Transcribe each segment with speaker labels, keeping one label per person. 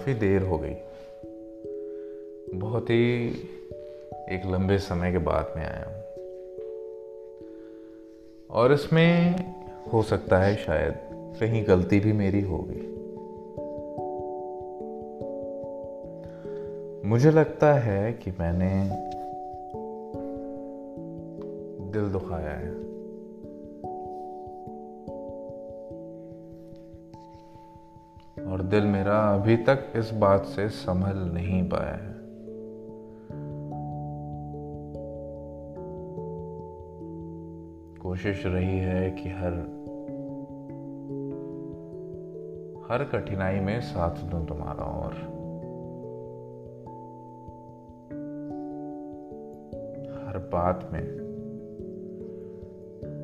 Speaker 1: काफ़ी देर हो गई। बहुत ही एक लंबे समय के बाद में आया हूँ। और इसमें हो सकता है शायद कहीं गलती भी मेरी होगी मुझे लगता है कि मैंने दिल दुखाया है। और दिल मेरा अभी तक इस बात से संभल नहीं पाया है। कोशिश रही है कि हर हर कठिनाई में साथ दूँ तुम्हारा और। हर बात में,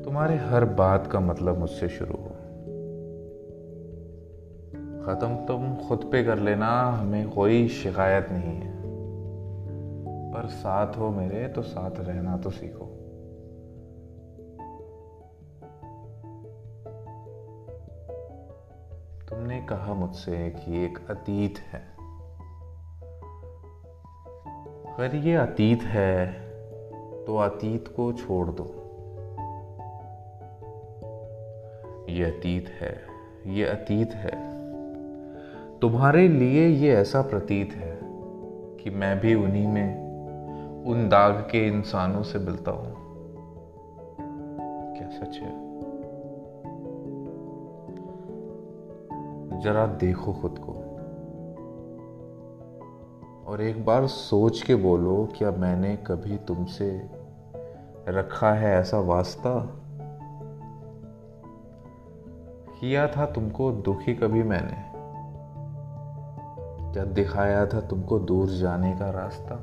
Speaker 1: तुम्हारे हर बात का मतलब मुझसे शुरू हो ख़त्म, तुम खुद पे कर लेना, हमें कोई शिकायत नहीं है। पर साथ हो मेरे तो साथ रहना तो सीखो। तुमने कहा मुझसे कि एक अतीत है। अगर ये अतीत है तो अतीत को छोड़ दो। ये अतीत है, ये अतीत है। तुम्हारे लिए ये ऐसा प्रतीत है कि मैं भी उन्हीं में, उन दाग के इंसानों से मिलता हूँ। क्या सच है? जरा देखो खुद को। और एक बार सोच के बोलो, क्या मैंने कभी तुमसे रखा है ऐसा वास्ता? किया था तुमको, दुखी कभी मैंने। क्या दिखाया था तुमको दूर जाने का रास्ता?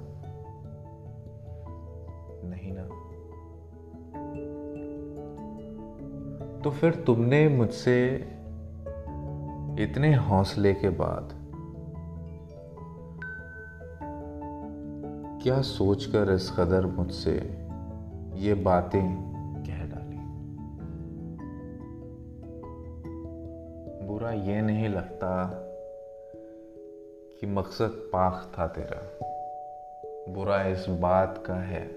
Speaker 1: नहीं ना। तो फिर तुमने मुझसे इतने हौसले के बाद क्या सोचकर इस कदर मुझसे ये बातें कह डाली? बुरा ये नहीं लगता कि मकसद पाख था तेरा। बुरा इस बात का है।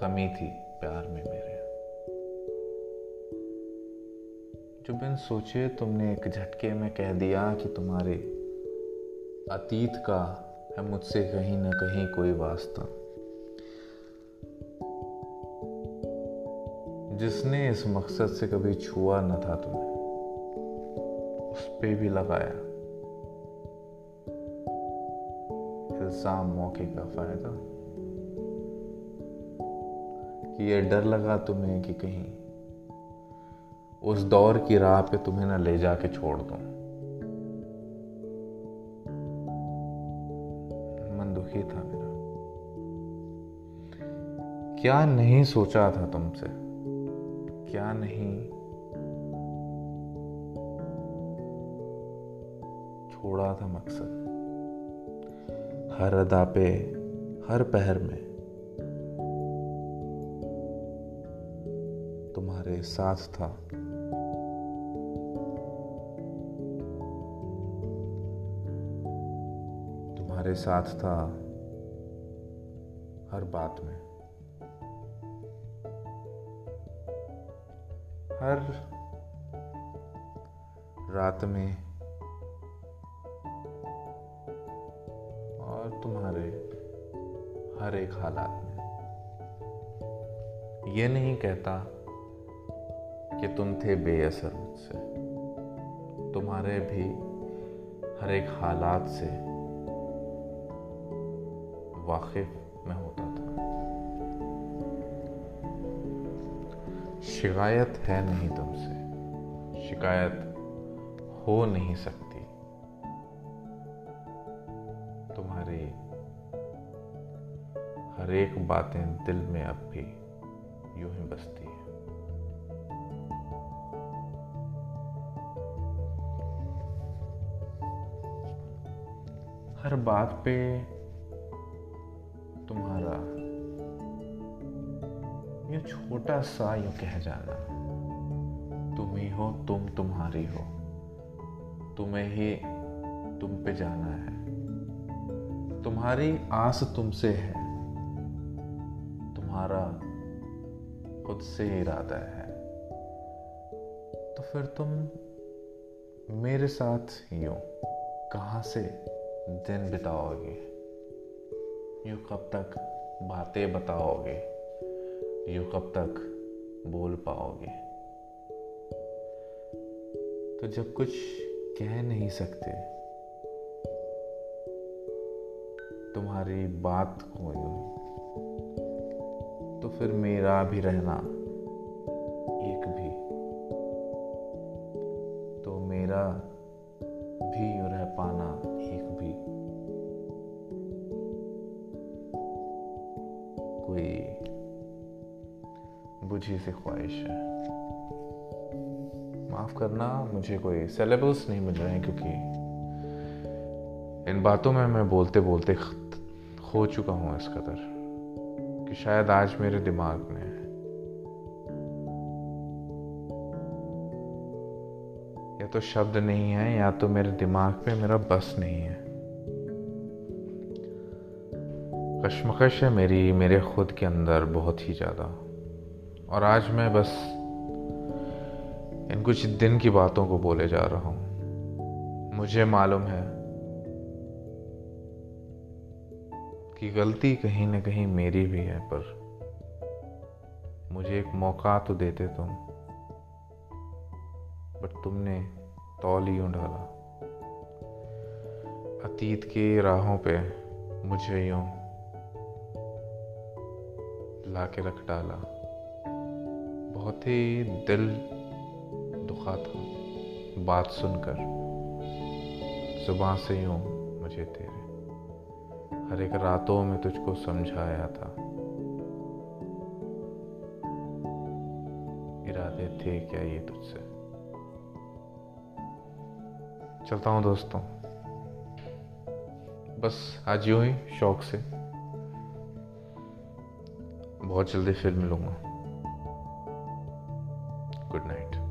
Speaker 1: कमी थी प्यार में मेरे। जो बिन सोचे तुमने एक झटके में कह दिया कि तुम्हारे अतीत का है मुझसे कहीं ना कहीं कोई वास्ता। जिसने इस मकसद से कभी छुआ न था तुम्हें, उस पे भी लगाया। इल्ज़ाम मौके का फ़ायदा कि ये डर लगा तुम्हें कि कहीं उस दौर की राह पे तुम्हें ना ले जाके छोड़ दूँ। मन दुखी था मेरा। क्या नहीं सोचा था तुमसे? क्या नहीं छोड़ा था मकसद? हर अदा पे, हर पहर में। तुम्हारे साथ था। तुम्हारे साथ था हर बात में। हर रात में तुम्हारे हर एक हालात में। ये नहीं कहता कि तुम थे बेअसर मुझसे। तुम्हारे भी हर एक हालात से वाकिफ में होता था। शिकायत है नहीं तुमसे। शिकायत हो नहीं सकती। हर एक बातें दिल में अब भी यूँ ही बसती है। हर बात पे तुम्हारा ये छोटा सा यू कह जाना। तुम ही हो, तुम तुम्हारी हो। तुम्हें ही तुम पे जाना है। तुम्हारी आस तुमसे है। तुम्हारा खुद से इरादा है तो फिर तुम मेरे साथ यूँ कहाँ से दिन बिताओगे? यूँ कब तक बातें बताओगे? यूँ कब तक बोल पाओगे? तो जब कुछ कह नहीं सकते, तुम्हारी बात को यूँ फिर मेरा भी रहना एक भी। तो मेरा भी रह पाना एक भी। कोई बुझी सी ख्वाहिश है। माफ़ करना, मुझे कोई सेलेबल्स नहीं मिल रहे हैं क्योंकि इन बातों में मैं बोलते बोलते खो चुका हूँ इस कदर। कि शायद आज मेरे दिमाग में है। या तो शब्द नहीं है, या तो मेरे दिमाग पे मेरा बस नहीं है। कशमकश है मेरी, मेरे खुद के अंदर बहुत ही ज़्यादा। और आज मैं बस इन कुछ दिन की बातों को बोले जा रहा हूँ। मुझे मालूम है कि गलती कहीं ना कहीं मेरी भी है, पर मुझे एक मौका तो देते तुम। बट तुमने तौल ही डाला अतीत की राहों पे मुझे यूँ ला के रख डाला। बहुत ही दिल दुखा था। बात सुनकर, ज़ुबान से यूँ मुझे तेरे हर एक रातों में तुझको समझाया था। इरादे थे क्या ये तुझसे? चलता हूँ दोस्तों। बस आज यूँ ही शौक से। बहुत जल्दी फिर मिलूँगा। Good night